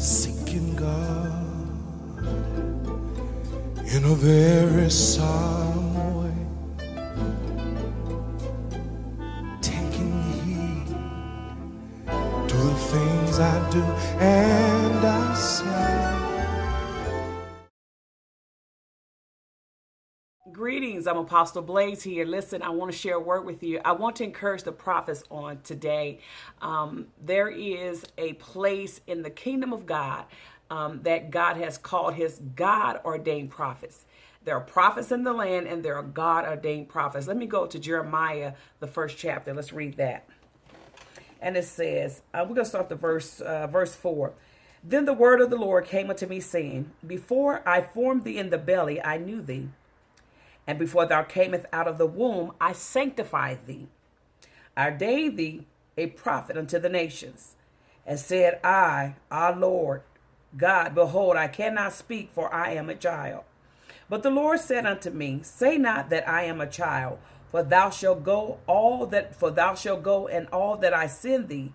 seeking God. In a very solemn way, taking heed to the things I do and I Greetings, I'm Apostle Blaze here. Listen, I want to share a word with you. I want to encourage the prophets on today. Um, there is a place in the kingdom of God um, that God has called his God ordained prophets. There are prophets in the land and there are God ordained prophets. Let me go to Jeremiah, the first chapter. Let's read that. And it says, uh, we're going to start the verse, uh, verse 4. Then the word of the Lord came unto me, saying, Before I formed thee in the belly, I knew thee and before thou camest out of the womb, I sanctified thee. I ordained thee a prophet unto the nations, and said, I, our Lord, God, behold, I cannot speak, for I am a child. But the Lord said unto me, Say not that I am a child, for thou shalt go all that for thou shalt go and all that I send thee,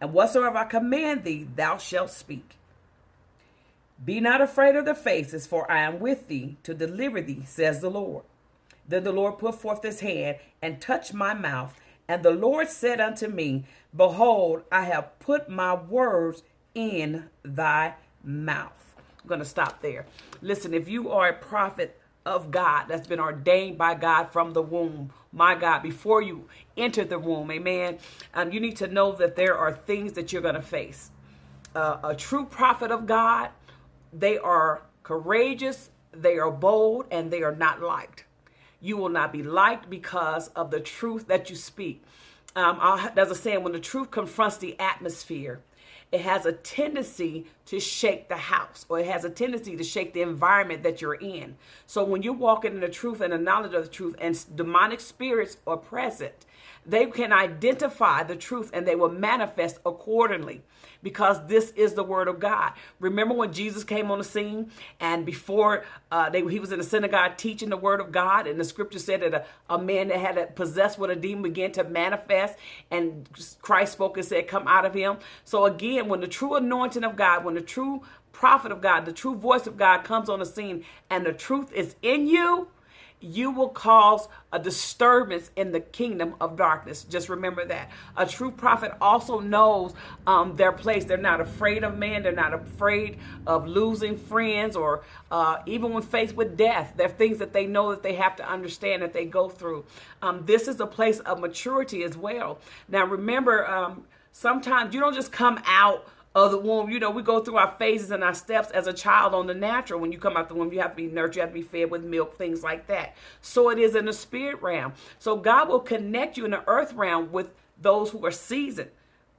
and whatsoever I command thee, thou shalt speak. Be not afraid of their faces, for I am with thee to deliver thee, says the Lord. Then the Lord put forth his hand and touched my mouth. And the Lord said unto me, Behold, I have put my words in thy mouth. I'm going to stop there. Listen, if you are a prophet of God that's been ordained by God from the womb, my God, before you enter the womb, amen, um, you need to know that there are things that you're going to face. Uh, a true prophet of God they are courageous, they are bold, and they are not liked. You will not be liked because of the truth that you speak. Um, there's a saying when the truth confronts the atmosphere, it has a tendency to shake the house or it has a tendency to shake the environment that you're in. So when you're walking in the truth and the knowledge of the truth and demonic spirits are present, they can identify the truth and they will manifest accordingly because this is the word of God. Remember when Jesus came on the scene and before uh, they, he was in the synagogue teaching the word of God, and the scripture said that a, a man that had a possessed with a demon began to manifest, and Christ spoke and said, Come out of him. So again, when the true anointing of God, when the true prophet of God, the true voice of God comes on the scene, and the truth is in you, you will cause a disturbance in the kingdom of darkness. Just remember that. A true prophet also knows um, their place. They're not afraid of man. They're not afraid of losing friends or uh, even when faced with death. There are things that they know that they have to understand that they go through. Um, this is a place of maturity as well. Now, remember, um, sometimes you don't just come out of the womb. You know, we go through our phases and our steps as a child on the natural. When you come out the womb, you have to be nurtured, you have to be fed with milk, things like that. So it is in the spirit realm. So God will connect you in the earth realm with those who are seasoned,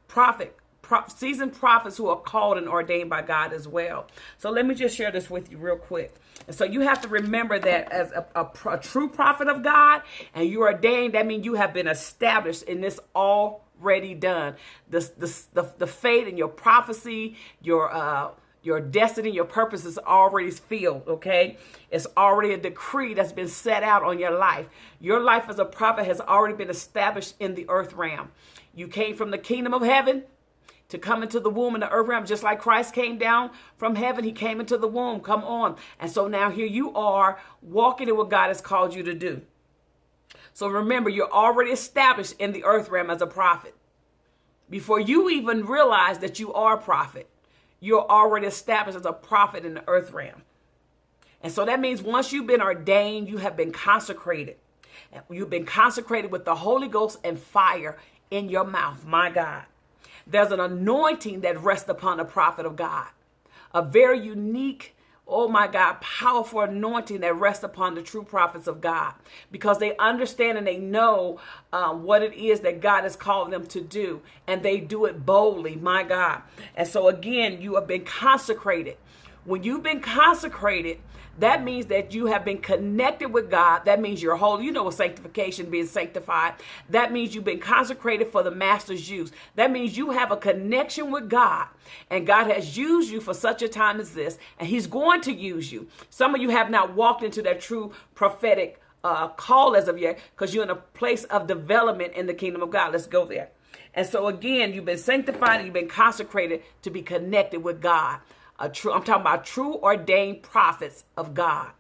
prophet, pro- seasoned prophets who are called and ordained by God as well. So let me just share this with you real quick. And so you have to remember that as a, a, a true prophet of God and you are ordained, that means you have been established in this all already done. The, the, the, the fate and your prophecy, your uh, your destiny, your purpose is already filled, okay? It's already a decree that's been set out on your life. Your life as a prophet has already been established in the earth realm. You came from the kingdom of heaven to come into the womb in the earth realm, just like Christ came down from heaven. He came into the womb. Come on. And so now here you are walking in what God has called you to do. So remember, you're already established in the earth realm as a prophet. Before you even realize that you are a prophet, you're already established as a prophet in the earth realm. And so that means once you've been ordained, you have been consecrated. You've been consecrated with the Holy Ghost and fire in your mouth. My God. There's an anointing that rests upon a prophet of God, a very unique oh my God, powerful anointing that rests upon the true prophets of God because they understand and they know um, what it is that God has called them to do and they do it boldly, my God. And so, again, you have been consecrated. When you've been consecrated, that means that you have been connected with God. That means you're holy. You know what sanctification being sanctified. That means you've been consecrated for the master's use. That means you have a connection with God. And God has used you for such a time as this. And He's going to use you. Some of you have not walked into that true prophetic uh, call as of yet because you're in a place of development in the kingdom of God. Let's go there. And so again, you've been sanctified and you've been consecrated to be connected with God. A true, I'm talking about true ordained prophets of God.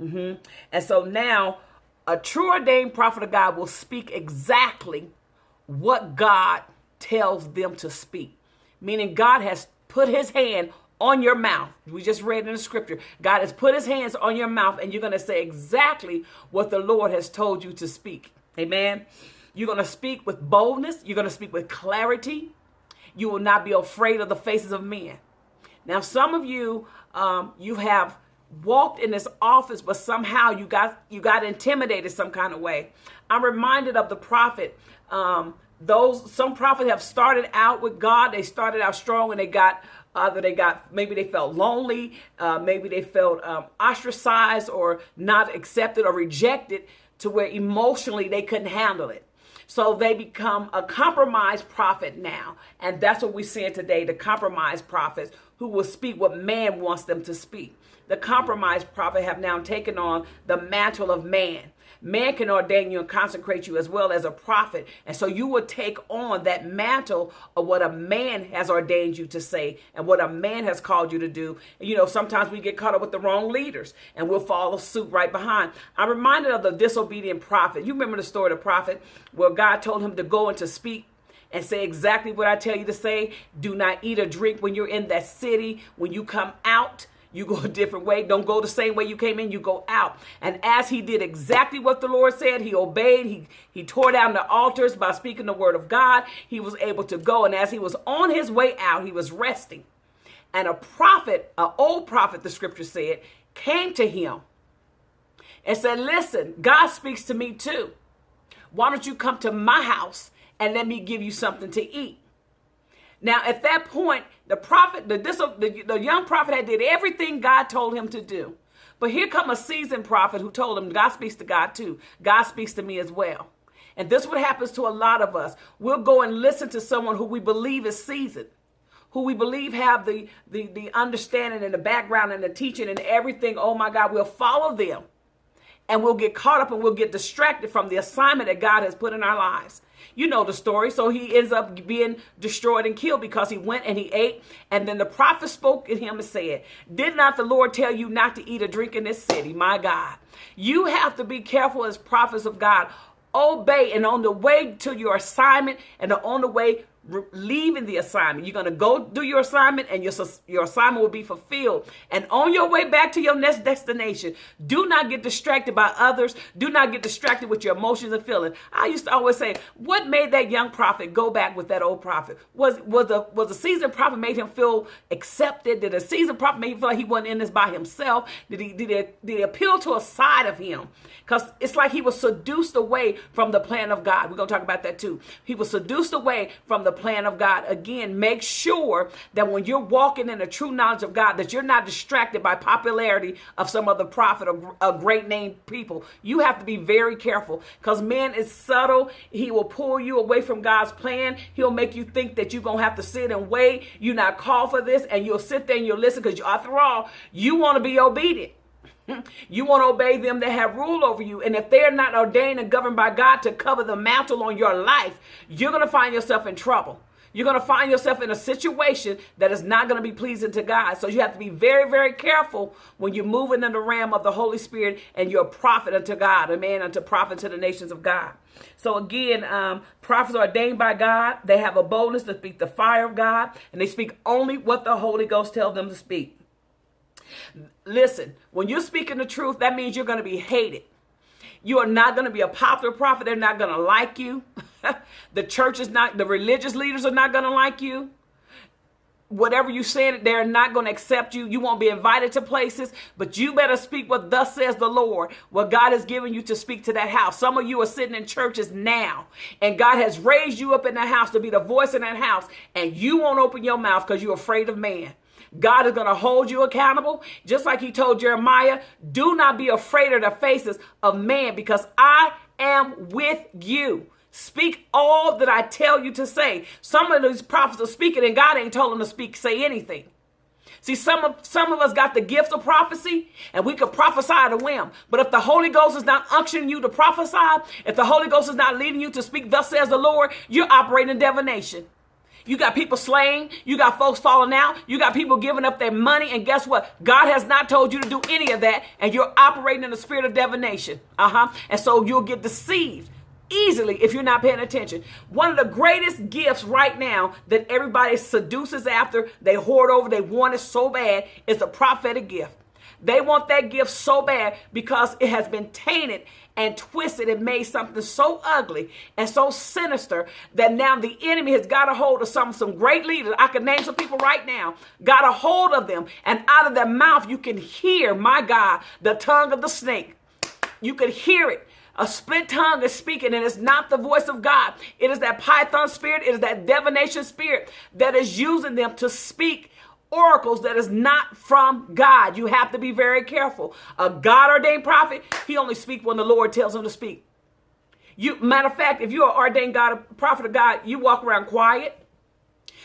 Mm-hmm. And so now, a true ordained prophet of God will speak exactly what God tells them to speak. Meaning, God has put his hand on your mouth. We just read in the scripture. God has put his hands on your mouth, and you're going to say exactly what the Lord has told you to speak. Amen. You're going to speak with boldness. You're going to speak with clarity. You will not be afraid of the faces of men. Now, some of you, um, you have walked in this office, but somehow you got you got intimidated some kind of way. I'm reminded of the prophet. Um, those some prophets have started out with God. They started out strong, and they got either they got maybe they felt lonely, uh, maybe they felt um, ostracized or not accepted or rejected to where emotionally they couldn't handle it. So they become a compromised prophet now. And that's what we're seeing today the compromised prophets who will speak what man wants them to speak. The compromised prophet have now taken on the mantle of man. Man can ordain you and consecrate you as well as a prophet. And so you will take on that mantle of what a man has ordained you to say and what a man has called you to do. You know, sometimes we get caught up with the wrong leaders and we'll follow suit right behind. I'm reminded of the disobedient prophet. You remember the story of the prophet where God told him to go and to speak and say exactly what I tell you to say. Do not eat or drink when you're in that city. When you come out, you go a different way. Don't go the same way you came in. You go out. And as he did exactly what the Lord said, he obeyed. He, he tore down the altars by speaking the word of God. He was able to go. And as he was on his way out, he was resting. And a prophet, an old prophet, the scripture said, came to him and said, Listen, God speaks to me too. Why don't you come to my house and let me give you something to eat? Now, at that point, the prophet, the, the, the young prophet had did everything God told him to do. But here come a seasoned prophet who told him, God speaks to God too. God speaks to me as well. And this what happens to a lot of us. We'll go and listen to someone who we believe is seasoned, who we believe have the, the, the understanding and the background and the teaching and everything. Oh my God, we'll follow them. And we'll get caught up and we'll get distracted from the assignment that God has put in our lives. You know the story. So he ends up being destroyed and killed because he went and he ate. And then the prophet spoke to him and said, Did not the Lord tell you not to eat or drink in this city? My God. You have to be careful as prophets of God. Obey and on the way to your assignment and on the way leaving the assignment. You're going to go do your assignment and your, your assignment will be fulfilled. And on your way back to your next destination, do not get distracted by others. Do not get distracted with your emotions and feelings. I used to always say, what made that young prophet go back with that old prophet? Was was the was the seasoned prophet made him feel accepted? Did a seasoned prophet make him feel like he wasn't in this by himself? Did he did he, did he appeal to a side of him? Because it's like he was seduced away from the plan of God. We're gonna talk about that too. He was seduced away from the plan of God. Again, make sure that when you're walking in the true knowledge of God, that you're not distracted by popularity of some other prophet or a great name people. You have to be very careful because man is subtle. He will pull you away from God's plan. He'll make you think that you're gonna have to sit and wait. You're not called for this, and you'll sit there and you'll listen because after all, you want to be obedient. You want to obey them that have rule over you. And if they're not ordained and governed by God to cover the mantle on your life, you're going to find yourself in trouble. You're going to find yourself in a situation that is not going to be pleasing to God. So you have to be very, very careful when you're moving in the realm of the Holy Spirit and you're a prophet unto God, a man unto prophet to the nations of God. So again, um, prophets are ordained by God. They have a boldness to speak the fire of God, and they speak only what the Holy Ghost tells them to speak. Listen, when you're speaking the truth, that means you're going to be hated. You are not going to be a popular prophet. They're not going to like you. the church is not, the religious leaders are not going to like you. Whatever you said, they're not going to accept you. You won't be invited to places, but you better speak what thus says the Lord, what God has given you to speak to that house. Some of you are sitting in churches now, and God has raised you up in that house to be the voice in that house, and you won't open your mouth because you're afraid of man. God is going to hold you accountable. Just like he told Jeremiah, do not be afraid of the faces of man because I am with you. Speak all that I tell you to say. Some of these prophets are speaking and God ain't told them to speak, say anything. See, some of some of us got the gift of prophecy, and we could prophesy to whim. But if the Holy Ghost is not unctioning you to prophesy, if the Holy Ghost is not leading you to speak, thus says the Lord, you're operating divination. You got people slaying. You got folks falling out. You got people giving up their money. And guess what? God has not told you to do any of that. And you're operating in the spirit of divination. Uh huh. And so you'll get deceived easily if you're not paying attention. One of the greatest gifts right now that everybody seduces after, they hoard over, they want it so bad, is the prophetic gift. They want that gift so bad because it has been tainted and twisted and made something so ugly and so sinister that now the enemy has got a hold of some some great leaders. I can name some people right now. Got a hold of them, and out of their mouth you can hear, my God, the tongue of the snake. You could hear it. A split tongue is speaking, and it's not the voice of God. It is that python spirit, it is that divination spirit that is using them to speak oracles that is not from God. You have to be very careful. A God ordained prophet, he only speaks when the Lord tells him to speak. You matter of fact, if you're ordained God, prophet of God, you walk around quiet.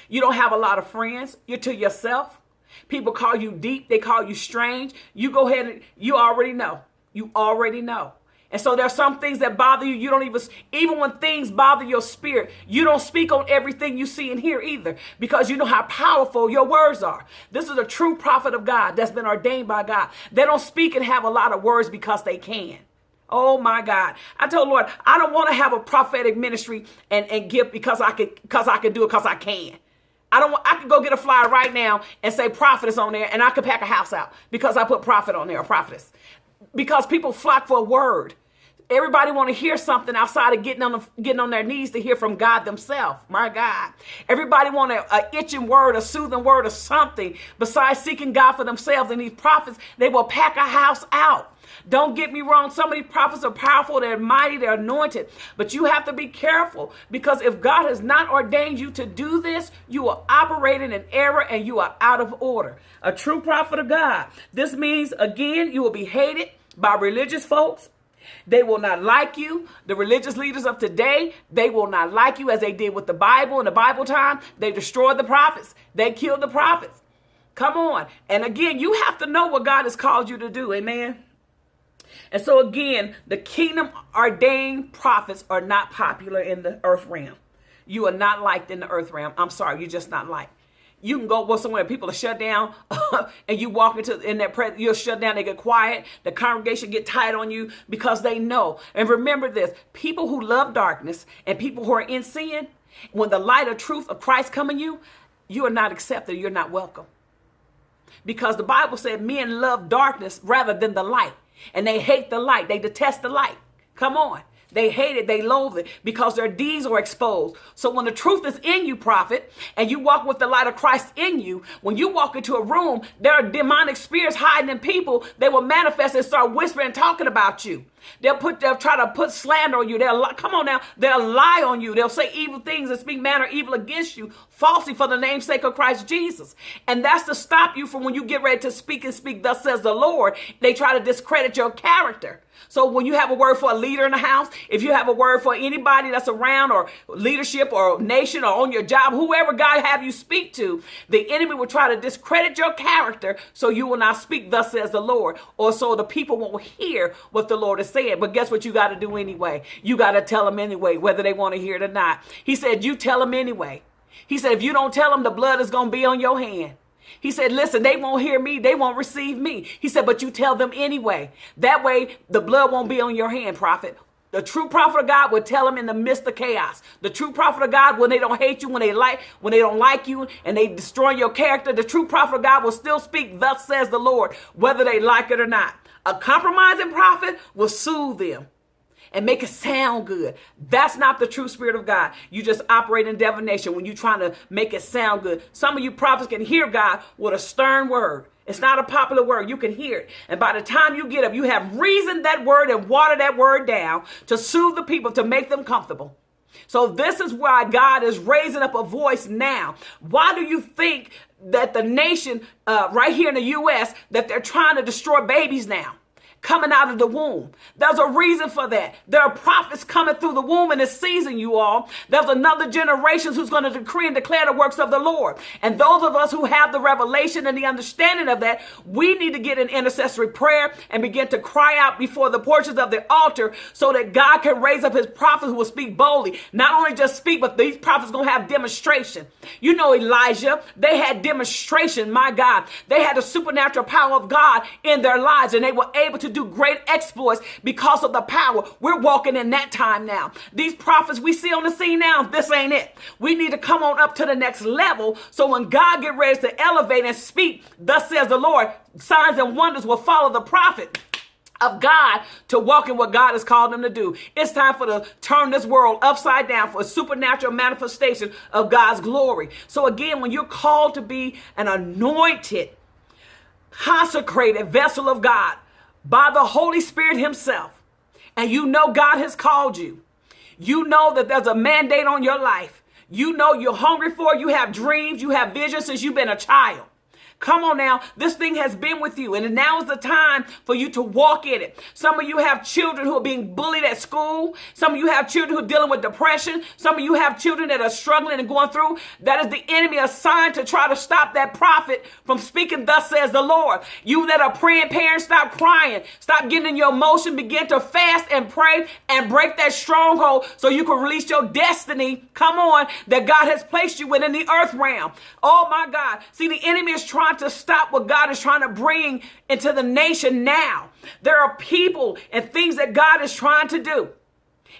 You don't have a lot of friends. You're to yourself. People call you deep. They call you strange. You go ahead and you already know. You already know. And so there are some things that bother you. You don't even, even when things bother your spirit, you don't speak on everything you see and hear either because you know how powerful your words are. This is a true prophet of God that's been ordained by God. They don't speak and have a lot of words because they can. Oh my God. I told Lord, I don't want to have a prophetic ministry and, and give because I can because I can do it because I can. I don't want I could go get a flyer right now and say prophetess on there and I could pack a house out because I put prophet on there, or prophetess because people flock for a word. Everybody want to hear something outside of getting on the, getting on their knees to hear from God themselves. My God, everybody want a, a itching word, a soothing word, or something besides seeking God for themselves. And these prophets, they will pack a house out. Don't get me wrong. Some of these prophets are powerful, they're mighty, they're anointed. But you have to be careful because if God has not ordained you to do this, you are operating in error and you are out of order. A true prophet of God. This means, again, you will be hated by religious folks. They will not like you. The religious leaders of today, they will not like you as they did with the Bible in the Bible time. They destroyed the prophets, they killed the prophets. Come on. And again, you have to know what God has called you to do. Amen. And so, again, the kingdom ordained prophets are not popular in the earth realm. You are not liked in the earth realm. I'm sorry, you're just not liked. You can go somewhere, people are shut down, and you walk into in that presence, you're shut down, they get quiet, the congregation get tight on you because they know. And remember this people who love darkness and people who are in sin, when the light of truth of Christ come in you, you are not accepted, you're not welcome. Because the Bible said men love darkness rather than the light. And they hate the light. They detest the light. Come on. They hate it, they loathe it because their deeds are exposed. So when the truth is in you, prophet, and you walk with the light of Christ in you, when you walk into a room, there are demonic spirits hiding in people. They will manifest and start whispering and talking about you. They'll put, they'll try to put slander on you. They'll come on now. They'll lie on you. They'll say evil things and speak manner evil against you falsely for the namesake of Christ Jesus. And that's to stop you from when you get ready to speak and speak, thus says the Lord. They try to discredit your character. So when you have a word for a leader in the house, if you have a word for anybody that's around or leadership or nation or on your job, whoever God have you speak to, the enemy will try to discredit your character so you will not speak thus says the Lord or so the people won't hear what the Lord is saying. But guess what you got to do anyway? You got to tell them anyway, whether they want to hear it or not. He said, you tell them anyway. He said, if you don't tell them, the blood is going to be on your hand. He said, Listen, they won't hear me. They won't receive me. He said, But you tell them anyway. That way, the blood won't be on your hand, prophet. The true prophet of God will tell them in the midst of chaos. The true prophet of God, when they don't hate you, when they like, when they don't like you, and they destroy your character, the true prophet of God will still speak, thus says the Lord, whether they like it or not. A compromising prophet will soothe them and make it sound good. That's not the true spirit of God. You just operate in divination when you're trying to make it sound good. Some of you prophets can hear God with a stern word. It's not a popular word. You can hear it. And by the time you get up, you have reasoned that word and watered that word down to soothe the people, to make them comfortable. So this is why God is raising up a voice now. Why do you think that the nation uh, right here in the U.S. that they're trying to destroy babies now? Coming out of the womb. There's a reason for that. There are prophets coming through the womb in this season, you all. There's another generation who's going to decree and declare the works of the Lord. And those of us who have the revelation and the understanding of that, we need to get an intercessory prayer and begin to cry out before the portions of the altar so that God can raise up his prophets who will speak boldly. Not only just speak, but these prophets going to have demonstration. You know, Elijah, they had demonstration, my God. They had the supernatural power of God in their lives and they were able to do great exploits because of the power. We're walking in that time now. These prophets we see on the scene now, this ain't it. We need to come on up to the next level so when God get ready to elevate and speak, thus says the Lord, signs and wonders will follow the prophet of God to walk in what God has called them to do. It's time for to turn this world upside down for a supernatural manifestation of God's glory. So again, when you're called to be an anointed, consecrated vessel of God by the Holy Spirit himself, and you know God has called you, you know that there's a mandate on your life. You know you're hungry for, you have dreams, you have visions since you've been a child. Come on now. This thing has been with you, and now is the time for you to walk in it. Some of you have children who are being bullied at school. Some of you have children who are dealing with depression. Some of you have children that are struggling and going through. That is the enemy assigned to try to stop that prophet from speaking, thus says the Lord. You that are praying parents, stop crying. Stop getting in your emotion. Begin to fast and pray and break that stronghold so you can release your destiny. Come on, that God has placed you within the earth realm. Oh my God. See, the enemy is trying trying to stop what God is trying to bring into the nation now. There are people and things that God is trying to do.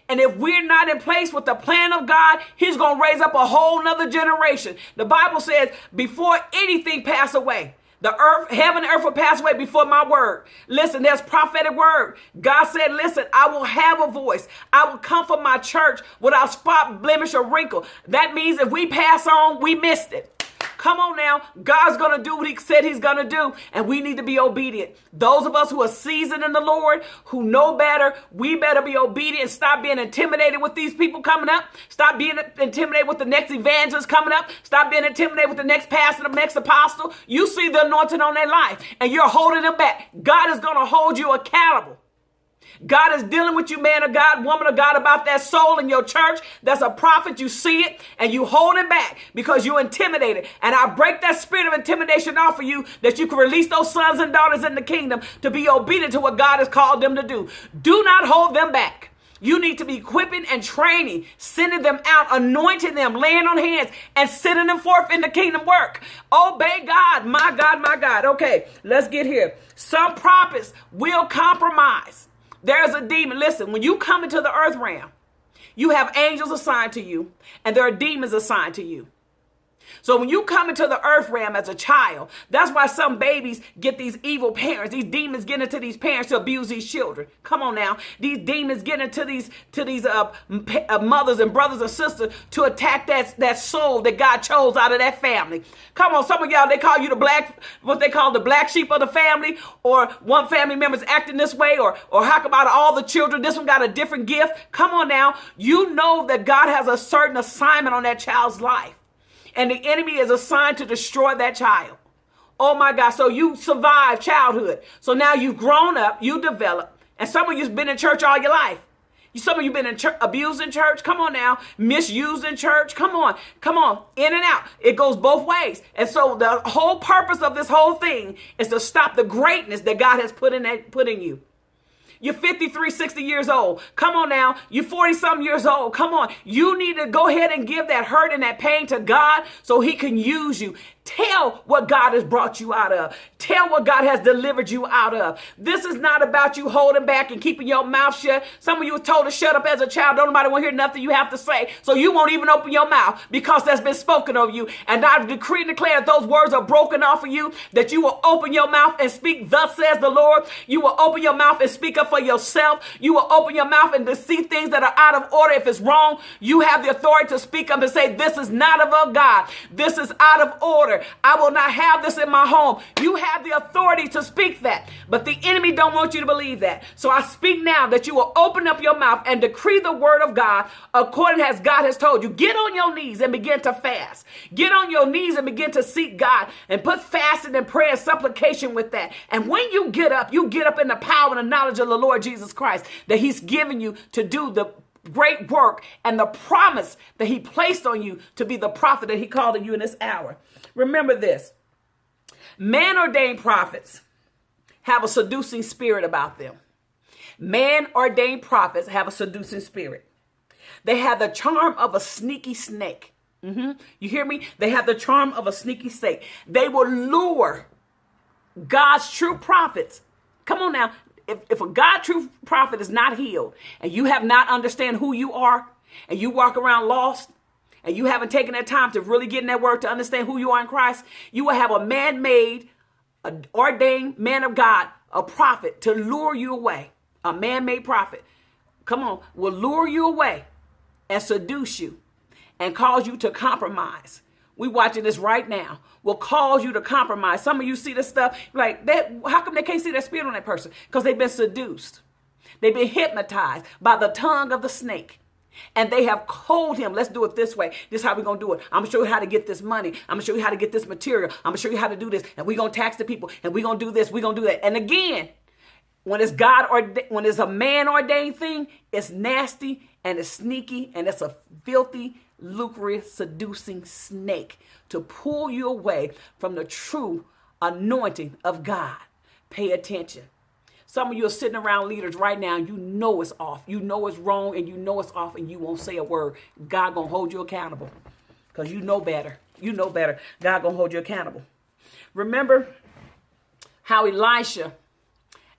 And if we're not in place with the plan of God, He's going to raise up a whole nother generation. The Bible says, before anything pass away, the earth, heaven and earth will pass away before my word. Listen, there's prophetic word. God said, listen, I will have a voice. I will come for my church without spot, blemish, or wrinkle. That means if we pass on, we missed it. Come on now. God's going to do what he said he's going to do, and we need to be obedient. Those of us who are seasoned in the Lord, who know better, we better be obedient. Stop being intimidated with these people coming up. Stop being intimidated with the next evangelist coming up. Stop being intimidated with the next pastor, the next apostle. You see the anointing on their life, and you're holding them back. God is going to hold you accountable. God is dealing with you, man of God, woman of God, about that soul in your church. That's a prophet. You see it and you hold it back because you're intimidated. And I break that spirit of intimidation off of you that you can release those sons and daughters in the kingdom to be obedient to what God has called them to do. Do not hold them back. You need to be equipping and training, sending them out, anointing them, laying on hands, and sending them forth in the kingdom work. Obey God, my God, my God. Okay, let's get here. Some prophets will compromise. There's a demon. Listen, when you come into the earth realm, you have angels assigned to you, and there are demons assigned to you. So when you come into the earth realm as a child, that's why some babies get these evil parents. These demons get into these parents to abuse these children. Come on now. These demons get into these to these uh, uh, mothers and brothers and sisters to attack that, that soul that God chose out of that family. Come on, some of y'all, they call you the black, what they call the black sheep of the family, or one family member's acting this way, or, or how about all the children? This one got a different gift. Come on now. You know that God has a certain assignment on that child's life and the enemy is assigned to destroy that child. Oh my God. So you survived childhood. So now you've grown up, you developed, and some of you've been in church all your life. Some of you've been in church, abused in church. Come on now. Misused in church. Come on. Come on. In and out. It goes both ways. And so the whole purpose of this whole thing is to stop the greatness that God has put in that, put in you. You're 53, 60 years old. Come on now. You're 40 some years old. Come on. You need to go ahead and give that hurt and that pain to God so he can use you. Tell what God has brought you out of. Tell what God has delivered you out of. This is not about you holding back and keeping your mouth shut. Some of you were told to shut up as a child. Don't nobody want to hear nothing you have to say. So you won't even open your mouth because that's been spoken of you. And I decree and declare that those words are broken off of you, that you will open your mouth and speak, thus says the Lord. You will open your mouth and speak up for yourself. You will open your mouth and to see things that are out of order. If it's wrong, you have the authority to speak up and say, this is not of a God. This is out of order. I will not have this in my home. You have the authority to speak that, but the enemy don't want you to believe that. So I speak now that you will open up your mouth and decree the word of God according as God has told you. Get on your knees and begin to fast. Get on your knees and begin to seek God and put fasting and prayer and supplication with that. And when you get up, you get up in the power and the knowledge of the Lord Jesus Christ that he's given you to do the great work and the promise that he placed on you to be the prophet that he called on you in this hour. Remember this man ordained prophets have a seducing spirit about them. Man ordained prophets have a seducing spirit. They have the charm of a sneaky snake. Mm-hmm. You hear me? They have the charm of a sneaky snake. They will lure God's true prophets. Come on now if, if a God true prophet is not healed and you have not understand who you are and you walk around lost and you haven't taken that time to really get in that word to understand who you are in Christ, you will have a man-made, an ordained man of God, a prophet to lure you away. A man-made prophet, come on, will lure you away and seduce you and cause you to compromise we watching this right now will cause you to compromise. Some of you see this stuff like that. How come they can't see that spirit on that person? Because they've been seduced. They've been hypnotized by the tongue of the snake. And they have told him, let's do it this way. This is how we're going to do it. I'm going to show you how to get this money. I'm going to show you how to get this material. I'm going to show you how to do this. And we're going to tax the people. And we're going to do this. We're going to do that. And again, when it's God or when it's a man ordained thing, it's nasty and it's sneaky and it's a filthy lucrative, seducing snake to pull you away from the true anointing of God. Pay attention. Some of you are sitting around leaders right now, you know it's off. You know it's wrong, and you know it's off, and you won't say a word. God gonna hold you accountable, because you know better. You know better. God gonna hold you accountable. Remember how Elisha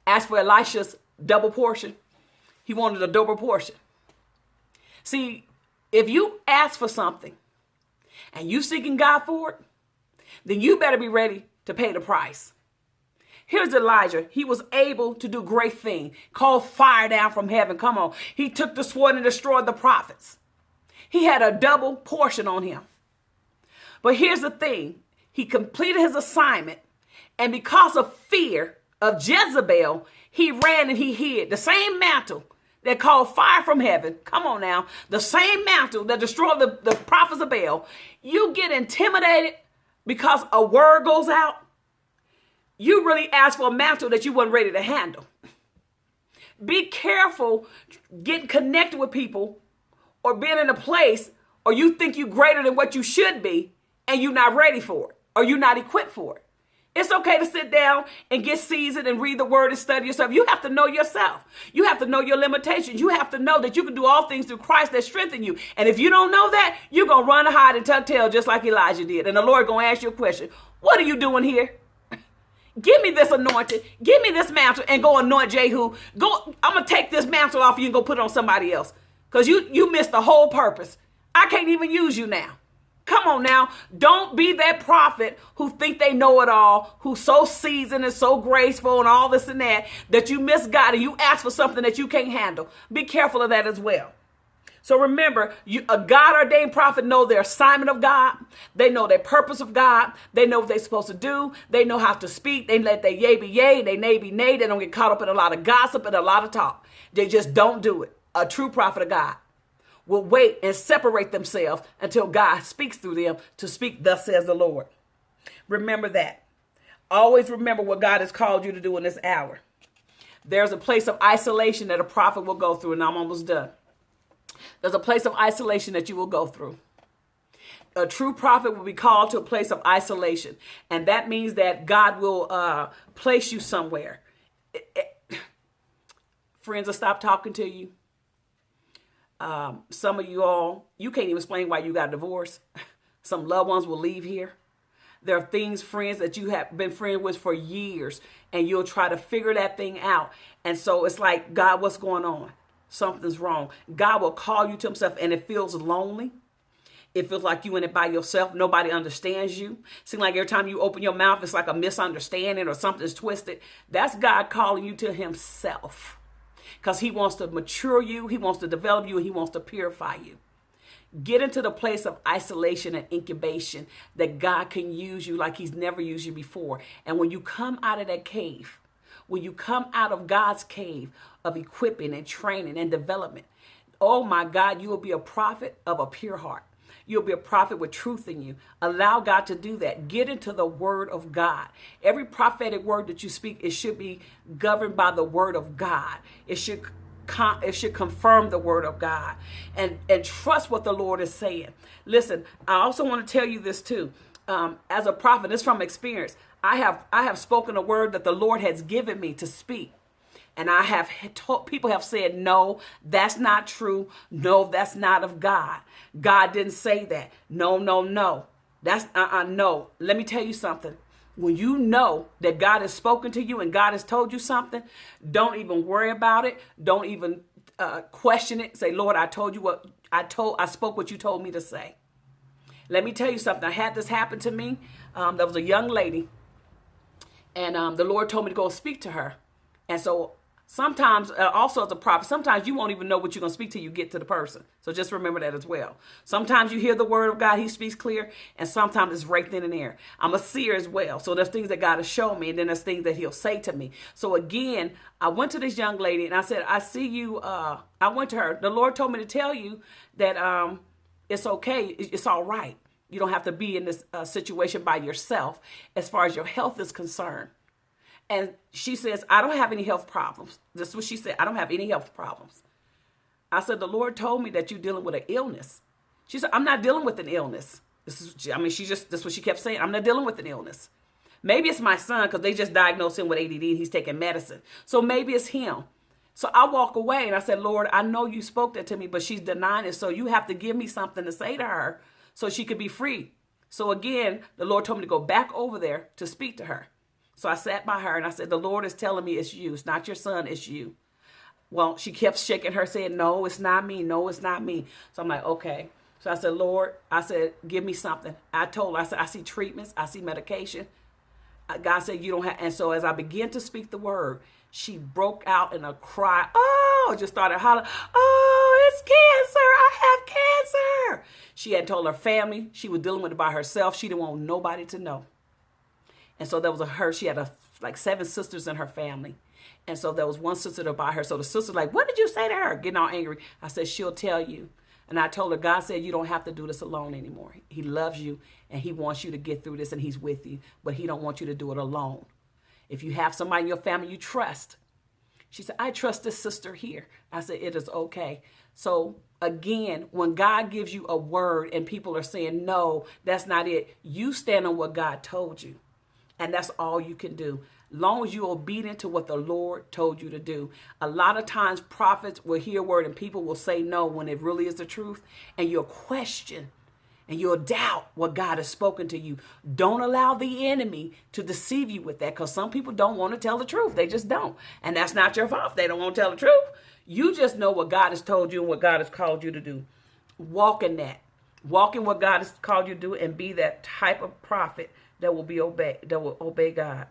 asked for Elijah's double portion? He wanted a double portion. See, if you ask for something and you seeking God for it, then you better be ready to pay the price. Here's Elijah. He was able to do great thing. Call fire down from heaven. Come on. He took the sword and destroyed the prophets. He had a double portion on him. But here's the thing. He completed his assignment. And because of fear of Jezebel, he ran and he hid the same mantle that called fire from heaven. Come on now. The same mantle that destroyed the, the prophets of Baal. You get intimidated because a word goes out. You really ask for a mantle that you weren't ready to handle. Be careful getting connected with people or being in a place or you think you're greater than what you should be and you're not ready for it or you're not equipped for it. It's okay to sit down and get seasoned and read the word and study yourself. You have to know yourself. You have to know your limitations. You have to know that you can do all things through Christ that strengthen you. And if you don't know that, you're going to run and hide and tuck tail just like Elijah did. And the Lord going to ask you a question. What are you doing here? Give me this anointing. Give me this mantle and go anoint Jehu. Go, I'm to take this mantle off you and go put it on somebody else. Because you, you missed the whole purpose. I can't even use you now. Come on now. Don't be that prophet who think they know it all, who's so seasoned and so graceful and all this and that, that you miss God and you ask for something that you can't handle. Be careful of that as well. So remember, you, a God ordained prophet know their assignment of God. They know their purpose of God. They know what they're supposed to do. They know how to speak. They let their yay be yay, they nay be nay. They don't get caught up in a lot of gossip and a lot of talk. They just don't do it. A true prophet of God will wait and separate themselves until God speaks through them to speak, thus says the Lord. Remember that. Always remember what God has called you to do in this hour. There's a place of isolation that a prophet will go through, and I'm almost done. There's a place of isolation that you will go through. A true prophet will be called to a place of isolation, and that means that God will uh, place you somewhere. Friends will stop talking to you um, some of you all, you can't even explain why you got divorced. some loved ones will leave here. There are things, friends, that you have been friends with for years, and you'll try to figure that thing out. And so it's like, God, what's going on? Something's wrong. God will call you to Himself, and it feels lonely. It feels like you in it by yourself. Nobody understands you. Seems like every time you open your mouth, it's like a misunderstanding or something's twisted. That's God calling you to Himself because he wants to mature you, he wants to develop you, and he wants to purify you. Get into the place of isolation and incubation that God can use you like He's never used you before. And when you come out of that cave, when you come out of God's cave of equipping and training and development, oh my God, you will be a prophet of a pure heart. You'll be a prophet with truth in you. Allow God to do that. Get into the word of God. Every prophetic word that you speak, it should be governed by the word of God. It should it should confirm the word of God and and trust what the Lord is saying. Listen, I also want to tell you this too. Um, as a prophet, it's from experience. I have I have spoken a word that the Lord has given me to speak. And I have told people have said, no, that's not true. No, that's not of God. God didn't say that. No, no, no. That's uh uh no. Let me tell you something. When you know that God has spoken to you and God has told you something, don't even worry about it. Don't even uh, question it. Say, Lord, I told you what I told. I spoke what you told me to say. Let me tell you something. I had this happen to me. Um, there was a young lady, and um, the Lord told me to go speak to her. And so Sometimes, uh, also as a prophet, sometimes you won't even know what you're going to speak till you get to the person. So just remember that as well. Sometimes you hear the word of God, he speaks clear, and sometimes it's right then and there. I'm a seer as well. So there's things that God has shown me, and then there's things that he'll say to me. So again, I went to this young lady and I said, I see you. Uh, I went to her. The Lord told me to tell you that um, it's okay. It's all right. You don't have to be in this uh, situation by yourself as far as your health is concerned. And she says, I don't have any health problems. This is what she said. I don't have any health problems. I said, the Lord told me that you're dealing with an illness. She said, I'm not dealing with an illness. This is, I mean, she just, this is what she kept saying. I'm not dealing with an illness. Maybe it's my son because they just diagnosed him with ADD and he's taking medicine. So maybe it's him. So I walk away and I said, Lord, I know you spoke that to me, but she's denying it. So you have to give me something to say to her so she could be free. So again, the Lord told me to go back over there to speak to her. So I sat by her and I said, The Lord is telling me it's you. It's not your son, it's you. Well, she kept shaking her saying, No, it's not me. No, it's not me. So I'm like, Okay. So I said, Lord, I said, give me something. I told her, I said, I see treatments, I see medication. Uh, God said, You don't have. And so as I began to speak the word, she broke out in a cry. Oh, just started hollering, Oh, cancer. I have cancer. She had told her family she was dealing with it by herself. She didn't want nobody to know. And so there was a her, she had a, like seven sisters in her family. And so there was one sister to buy her. So the sister like, what did you say to her? Getting all angry. I said, she'll tell you. And I told her, God said, you don't have to do this alone anymore. He loves you and he wants you to get through this and he's with you, but he don't want you to do it alone. If you have somebody in your family you trust, she said, I trust this sister here. I said, it is okay. So again, when God gives you a word and people are saying, no, that's not it, you stand on what God told you. And that's all you can do. Long as you're obedient to what the Lord told you to do. A lot of times prophets will hear a word and people will say no when it really is the truth. And you'll question and you'll doubt what God has spoken to you. Don't allow the enemy to deceive you with that because some people don't want to tell the truth. They just don't. And that's not your fault. They don't want to tell the truth. You just know what God has told you and what God has called you to do. Walk in that. Walk in what God has called you to do and be that type of prophet that will be obey that will obey God.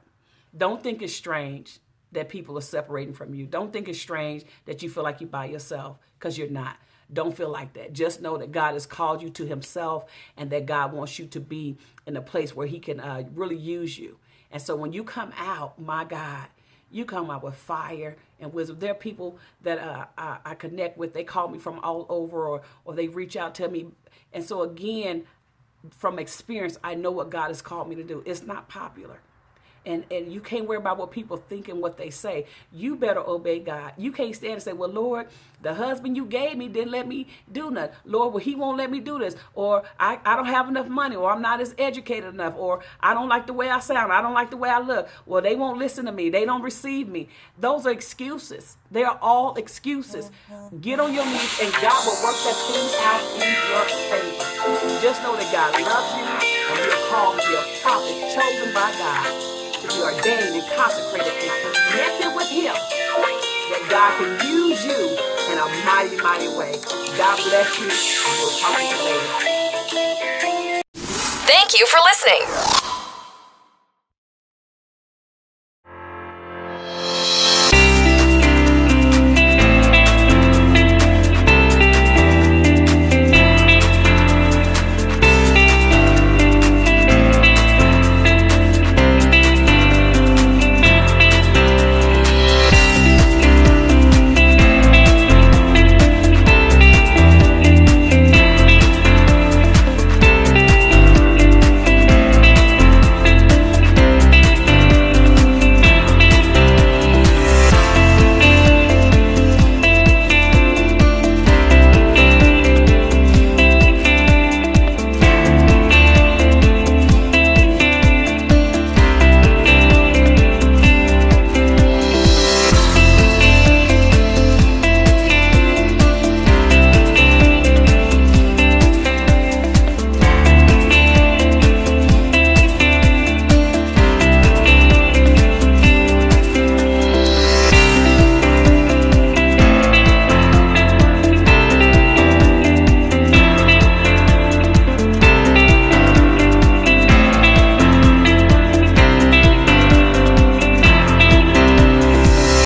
Don't think it's strange that people are separating from you. Don't think it's strange that you feel like you're by yourself because you're not. Don't feel like that. Just know that God has called you to Himself and that God wants you to be in a place where He can uh, really use you. And so when you come out, my God, you come out with fire and wisdom. There are people that uh, I, I, connect with. They call me from all over, or or they reach out to me. And so again, from experience, I know what God has called me to do. It's not popular and and you can't worry about what people think and what they say. You better obey God. You can't stand and say, "Well, Lord, the husband you gave me didn't let me do nothing. Lord, well, he won't let me do this, or I, I don't have enough money, or I'm not as educated enough, or I don't like the way I sound, I don't like the way I look. Well, they won't listen to me. They don't receive me. Those are excuses. They are all excuses. Mm-hmm. Get on your knees, and God will work that thing out in your favor. Just know that God loves you, and you're called to be a prophet chosen by God be ordained and consecrated and connected with Him, that God can use you in a mighty, mighty way. God bless you. We'll talk to you later. Thank you for listening.